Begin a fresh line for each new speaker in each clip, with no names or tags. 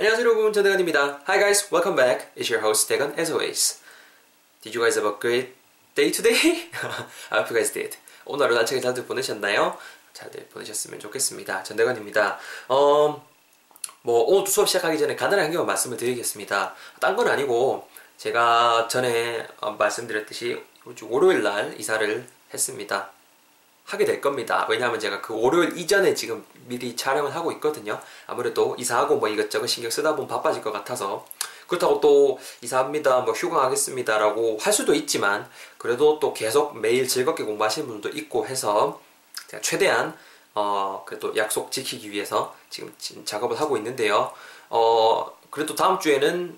안녕하세요 여러분 전 대건입니다. Hi guys, welcome back. It's your host 대건 as always. Did you guys have a great day today? I hope you guys did. 오늘 하루 나차게 잘들 보내셨나요? 잘들 보내셨으면 좋겠습니다. 전 대건입니다. 어, 뭐 오늘 수업 시작하기 전에 간단하게 한 개만 말씀을 드리겠습니다. 딴 건 아니고 제가 전에 어, 말씀드렸듯이 월요일 날 이사를 했습니다. 하게 될 겁니다. 왜냐하면 제가 그 월요일 이전에 지금 미리 촬영을 하고 있거든요. 아무래도 이사하고 뭐 이것저것 신경 쓰다 보면 바빠질 것 같아서 그렇다고 또 이사합니다, 뭐 휴강하겠습니다라고 할 수도 있지만 그래도 또 계속 매일 즐겁게 공부하시는 분들도 있고 해서 제가 최대한 어 그래도 약속 지키기 위해서 지금 작업을 하고 있는데요. 어 그래도 다음 주에는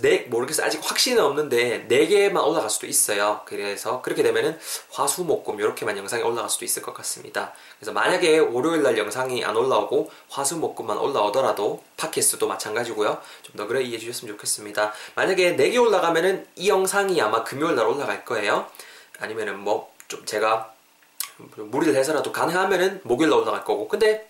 네 모르겠어요. 아직 확신은 없는데 네 개만 올라갈 수도 있어요. 그래서 그렇게 되면은 화수목금 이렇게만 영상이 올라갈 수도 있을 것 같습니다. 그래서 만약에 월요일 날 영상이 안 올라오고 화수목금만 올라오더라도 팟캐스트도 마찬가지고요. 좀 더 그래 이해해 주셨으면 좋겠습니다. 만약에 네 개 올라가면은 이 영상이 아마 금요일 날 올라갈 거예요. 아니면은 뭐 좀 제가 무리를 해서라도 가능하면은 목요일 날 올라갈 거고. 근데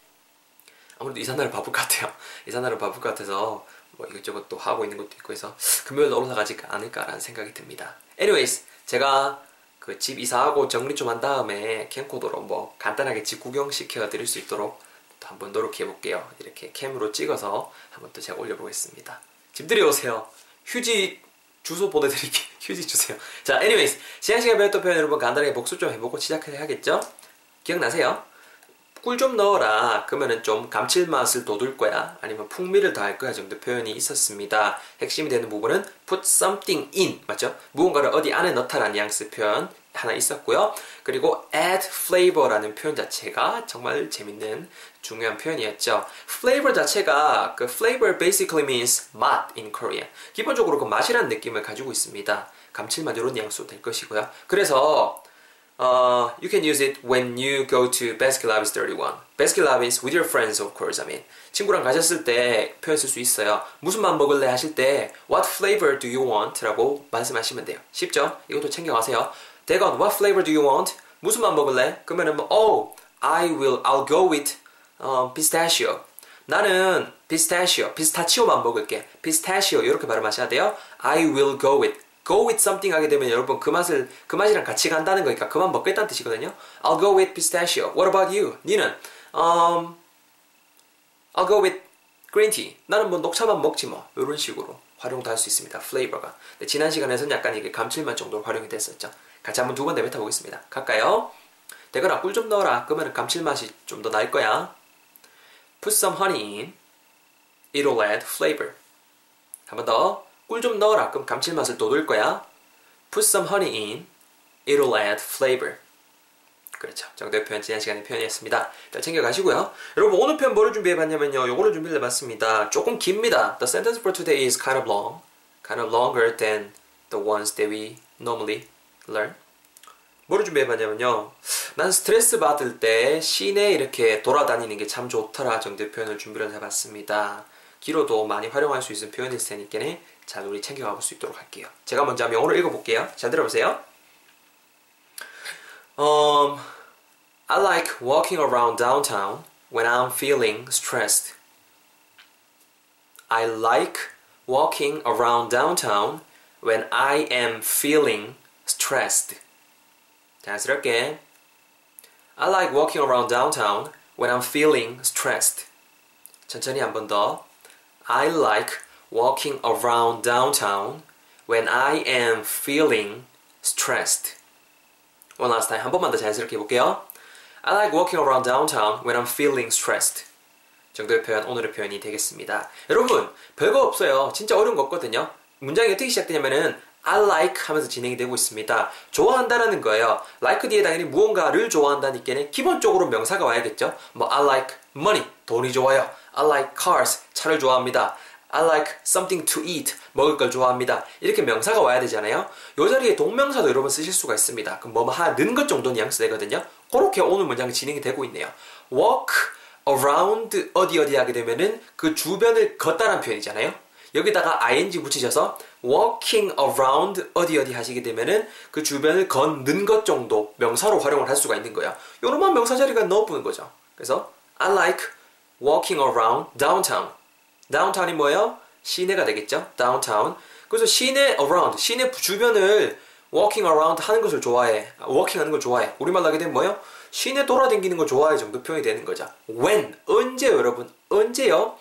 아무래도 이사날은 바쁠 것 같아요. 이사날은 바쁠 것 같아서 뭐 이것저것 또 하고 있는 것도 있고 해서 금요일 올라가지 않을까라는 생각이 듭니다. anyways 제가 그 집 이사하고 정리 좀 한 다음에 캠코더로 뭐 간단하게 집 구경 시켜 드릴 수 있도록 또 한번 노력해 볼게요. 이렇게 캠으로 찍어서 한번 또 제가 올려보겠습니다. 집들이 오세요. 휴지 주소 보내드릴게요. 휴지 주세요. 자, anyways 지난 시간에 배웠던 표현 여러분 간단하게 복습 좀 해보고 시작해야겠죠? 기억나세요? 꿀 좀 넣어라. 그러면은 좀 감칠맛을 돋을 거야. 아니면 풍미를 더할 거야 정도 표현이 있었습니다. 핵심이 되는 부분은 put something in. 맞죠? 무언가를 어디 안에 넣다라는 뉘앙스 표현 하나 있었고요. 그리고 add flavor라는 표현 자체가 정말 재밌는 중요한 표현이었죠. flavor 자체가 그 flavor basically means 맛 in Korean. 기본적으로 그 맛이라는 느낌을 가지고 있습니다. 감칠맛 이런 뉘앙스도 될 것이고요. 그래서 Uh, you can use it when you go to Baskin-Robbins 31. Baskin-Robbins with your friends, of course. I mean, 친구랑 가셨을 때 표현 쓸 수 있어요. 무슨 맛 먹을래 하실 때 What flavor do you want? 라고 말씀하시면 돼요. 쉽죠? 이것도 챙겨가세요. 대건, What flavor do you want? 무슨 맛 먹을래? 그러면은 뭐, Oh, I will, I'll go with uh, pistachio. 나는 pistachio, 피스타치오만 먹을게. pistachio 이렇게 발음하셔야 돼요. I will go with go with something 하게 되면 여러분 그 맛을 그 맛이랑 같이 간다는 거니까 그만 먹겠다는 뜻이거든요. I'll go with pistachio. What about you? 니는 um, I'll go with green tea. 나는 뭐 녹차만 먹지 뭐 이런 식으로 활용도 할 수 있습니다. 플레이버가. 지난 시간에서는 약간 이게 감칠맛 정도로 활용이 됐었죠. 같이 한번 두 번 내뱉어 보겠습니다. 갈까요? 대거나 꿀좀 넣어라. 그러면 감칠맛이 좀 더 날 거야. Put some honey in. It'll add flavor. 한 번 더. 꿀 좀 넣어라. 그럼 감칠맛을 돋을 거야. Put some honey in. It'll add flavor. 그렇죠. 정도의 표현 지난 시간에 표현했습니다. 일단 챙겨가시고요. 여러분 오늘 표현 뭐를 준비해봤냐면요. 요거를 준비를 해봤습니다. 조금 깁니다. The sentence for today is kind of long. Kind of longer than the ones that we normally learn. 뭐를 준비해봤냐면요. 난 스트레스 받을 때 시내 이렇게 돌아다니는 게 참 좋더라 정도의 표현을 준비를 해봤습니다. 길어도 많이 활용할 수 있는 표현일 테니까 잘 우리 챙겨가 볼 수 있도록 할게요. 제가 먼저 한번 영어로 읽어볼게요. 잘 들어보세요. Um, I like walking around downtown when I'm feeling stressed. I like walking around downtown when I am feeling stressed. 자연스럽게 I like walking around downtown when I'm feeling stressed. 천천히 한 번 더. I like walking around downtown when I am feeling stressed. One last time. 한 번만 더 자연스럽게 해볼게요. I like walking around downtown when I'm feeling stressed. 정도의 표현, 오늘의 표현이 되겠습니다. 여러분, 별거 없어요. 진짜 어려운 거 없거든요. 문장이 어떻게 시작되냐면은 I like 하면서 진행이 되고 있습니다. 좋아한다라는 거예요. like 뒤에 당연히 무언가를 좋아한다니까 기본적으로 명사가 와야겠죠. 뭐 I like money, 돈이 좋아요. I like cars, 차를 좋아합니다. I like something to eat. 먹을 걸 좋아합니다. 이렇게 명사가 와야 되잖아요. 이 자리에 동명사도 여러분 쓰실 수가 있습니다. 그럼 뭐 하는 것 정도 뉘앙스 되거든요. 그렇게 오늘 문장이 진행이 되고 있네요. walk around 어디 어디 하게 되면은 그 주변을 걷다란 표현이잖아요. 여기다가 ing 붙이셔서 walking around 어디 어디 하시게 되면은 그 주변을 걷는 것 정도 명사로 활용을 할 수가 있는 거예요. 요런만 명사 자리가 넣어보는 거죠. 그래서 I like walking around downtown. downtown이 뭐예요? 시내가 되겠죠? downtown. 그래서 시내 around, 시내 주변을 walking around 하는 것을 좋아해. walking 하는 걸 좋아해. 우리말로 하게 되면 뭐예요? 시내 돌아다니는 거 좋아해 정도 표현이 되는 거죠. when, 언제요 여러분? 언제요?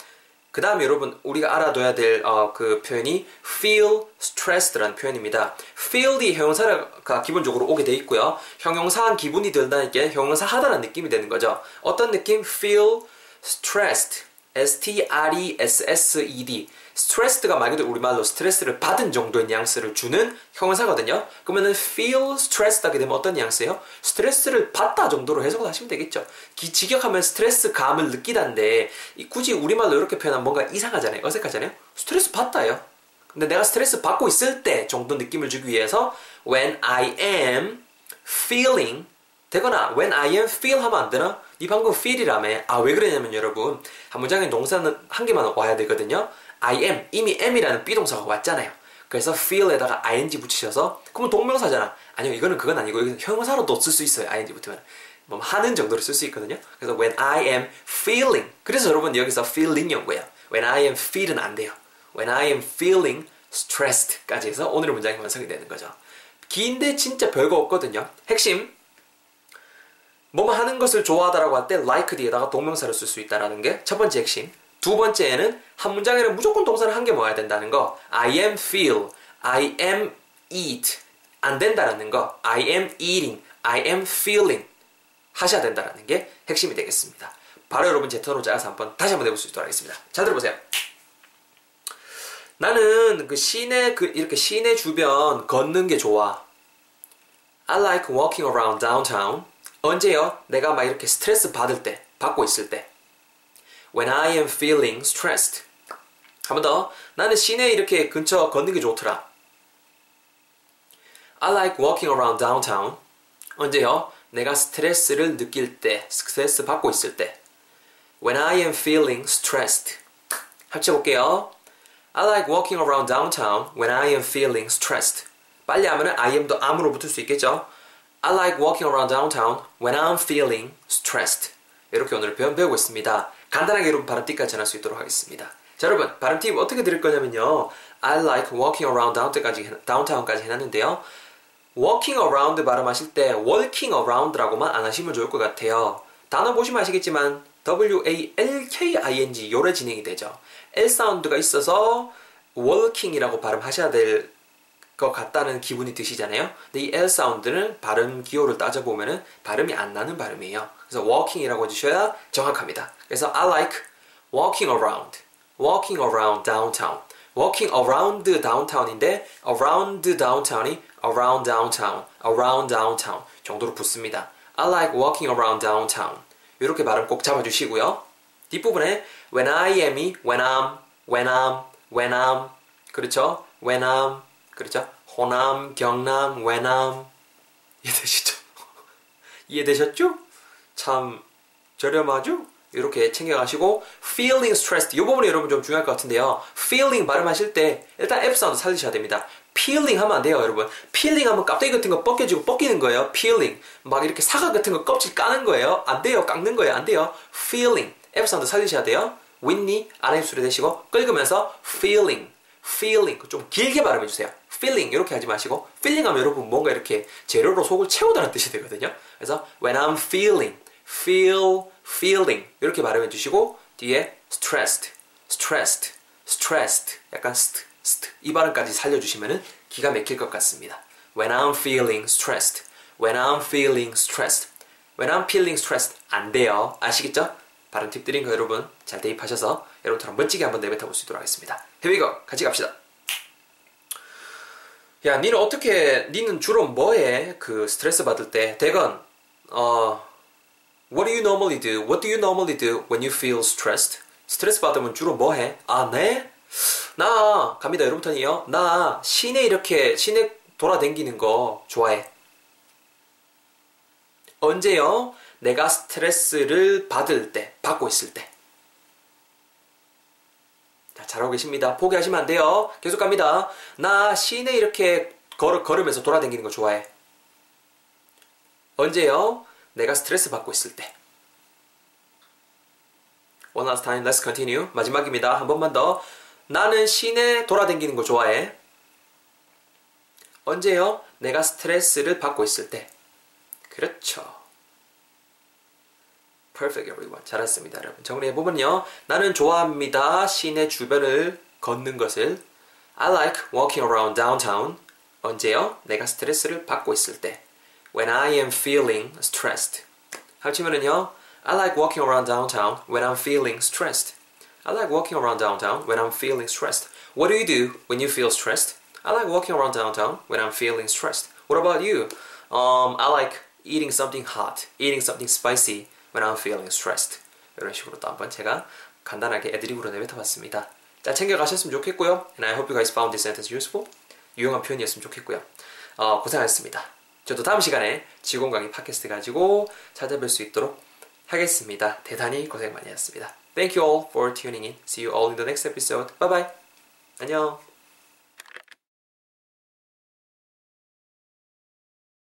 그 다음에 여러분 우리가 알아둬야 될그 어, 그 표현이 feel stressed라는 표현입니다. feel이 형용사가 기본적으로 오게 돼 있고요. 형용사한 기분이 들다니까 형용사 하다라는 느낌이 되는 거죠. 어떤 느낌? feel stressed, s-t-r-e-s-s-e-d stressed가 말 그대로 우리말로 스트레스를 받은 정도의 뉘앙스를 주는 형용사거든요. 그러면은 feel stressed 하게 되면 어떤 뉘앙스예요? 스트레스를 받다 정도로 해석을 하시면 되겠죠. 기, 직역하면 스트레스 감을 느끼다인데 굳이 우리말로 이렇게 표현하면 뭔가 이상하잖아요. 어색하잖아요. 스트레스 받다요. 근데 내가 스트레스 받고 있을 때 정도 느낌을 주기 위해서 when I am feeling 되거나 when I am feel 하면 안 되나? 이 방금 feel이라며. 아, 왜 그러냐면 여러분, 한 문장에 동사는 한 개만 와야 되거든요. I am 이미 am이라는 비동사가 왔잖아요. 그래서 feel에다가 ing 붙이셔서 그러면 동명사잖아. 아니요 이거는 그건 아니고 이건 형용사로도 쓸 수 있어요. ing 붙으면 뭐 하는 정도로 쓸 수 있거든요. 그래서 when I am feeling 그래서 여러분 여기서 feeling 연거예요. when I am feel은 안 돼요. when I am feeling stressed까지 해서 오늘의 문장이 완성이 되는 거죠. 긴데 진짜 별거 없거든요. 핵심 뭐뭐 하는 것을 좋아하다라고 할 때 like 뒤에다가 동명사를 쓸 수 있다라는 게 첫 번째 핵심. 두 번째는 한 문장에는 무조건 동사를 한개 모아야 된다는 거. I am feel, I am eat. 안 된다라는 거. I am eating, I am feeling. 하셔야 된다라는 게 핵심이 되겠습니다. 바로 여러분 제 턴으로 짜서 한번 다시 한번 해볼 수 있도록 하겠습니다. 잘 들어보세요. 나는 그 시내 그 이렇게 시내 주변 걷는 게 좋아. I like walking around downtown. 언제요? 내가 막 이렇게 스트레스 받을 때, 받고 있을 때. When I am feeling stressed. 한 번 더. 나는 시내 이렇게 근처 걷는 게 좋더라. I like walking around downtown. 언제요? 내가 스트레스를 느낄 때, 스트레스 받고 있을 때. When I am feeling stressed. 합쳐볼게요. I like walking around downtown when I am feeling stressed. 빨리 하면은 I am도 am으로 붙을 수 있겠죠? I like walking around downtown when I'm feeling stressed. 이렇게 오늘 표현 배우고 있습니다. 간단하게 여러분 발음팁까지 전할 수 있도록 하겠습니다. 자 여러분 발음팁 어떻게 드릴 거냐면요. I like walking around downtown까지, downtown까지 해놨는데요. walking around 발음하실 때 walking around라고만 안 하시면 좋을 것 같아요. 단어 보시면 아시겠지만 W-A-L-K-I-N-G 요래 진행이 되죠. L 사운드가 있어서 walking이라고 발음하셔야 될 것 같다는 기분이 드시잖아요. 근데 이 L 사운드는 발음 기호를 따져보면 발음이 안 나는 발음이에요. 그래서 walking이라고 해주셔야 정확합니다. 그래서 I like walking around, walking around downtown. walking around downtown인데 around downtown이 around downtown, around downtown 정도로 붙습니다. I like walking around downtown. 이렇게 발음 꼭 잡아주시고요. 뒷부분에 when I am이 when I'm, when I'm, when I'm 그렇죠? when I'm 그렇죠? 호남, 경남, when I'm 이해되시죠? 이해되셨죠? 참 저렴하죠? 이렇게 챙겨가시고 feeling stressed 이 부분이 여러분 좀 중요할 것 같은데요. feeling 발음하실 때 일단 F 사운드 살리셔야 됩니다. peeling 하면 안 돼요, 여러분. peeling 하면 껍데기 같은 거 벗겨지고 벗기는 거예요. peeling. 막 이렇게 사과 같은 거 껍질 까는 거예요. 안 돼요. 깎는 거예요. 안 돼요. feeling. F 사운드 살리셔야 돼요. 윗니 아래 입술에 대시고 긁으면서 feeling. feeling. 좀 길게 발음해 주세요. feeling 이렇게 하지 마시고 feeling 하면 여러분 뭔가 이렇게 재료로 속을 채우다는 뜻이 되거든요. 그래서 when I'm feeling, feel, feeling 이렇게 발음해 주시고 뒤에 stressed, stressed, stressed 약간 st, st 이 발음까지 살려주시면 기가 막힐 것 같습니다. When I'm feeling stressed, when I'm feeling stressed, when I'm feeling stressed 안 돼요. 아시겠죠? 발음 팁 드린 거 여러분 잘 대입하셔서 여러분처럼 멋지게 한번 내뱉어 볼 수 있도록 하겠습니다. Go. 같이 갑시다. 야, 니는 어떻게, 니는 주로 뭐해? 그 스트레스 받을 때. 대건, 어, What do you normally do? What do you normally do when you feel stressed? 스트레스 받으면 주로 뭐 해? 아, 네? 나, 갑니다. 여러분 턴이요. 나 시내 이렇게, 시내 돌아다니는 거 좋아해. 언제요? 내가 스트레스를 받을 때, 받고 있을 때. 자, 잘하고 계십니다. 포기하시면 안 돼요. 계속 갑니다. 나 시내 이렇게 걸, 걸으면서 돌아다니는 거 좋아해. 언제요? 내가 스트레스 받고 있을 때. One last time, let's continue. 마지막입니다. 한 번만 더. 나는 시내 돌아다니는 거 좋아해. 언제요? 내가 스트레스를 받고 있을 때. 그렇죠. Perfect, everyone. 잘했습니다, 여러분. 정리해보면요. 나는 좋아합니다. 시내 주변을 걷는 것을. I like walking around downtown. 언제요? 내가 스트레스를 받고 있을 때. When I am feeling stressed. 합치면은요. I like walking around downtown when I'm feeling stressed. I like walking around downtown when I'm feeling stressed. What do you do when you feel stressed? I like walking around downtown when I'm feeling stressed. What about you? Um, I like eating something hot, eating something spicy when I'm feeling stressed. 이런 식으로 또 한번 제가 간단하게 애드립으로 내뱉어봤습니다. 자, 챙겨가셨으면 좋겠고요. And I hope you guys found this sentence useful. 유용한 표현이었으면 좋겠고요. 어, 고생하셨습니다. 저도 다음 시간에 직원 강의 팟캐스트 가지고 찾아뵐 수 있도록 하겠습니다. 대단히 고생 많이 했습니다. Thank you all for tuning in. See you all in the next episode. Bye bye. 안녕.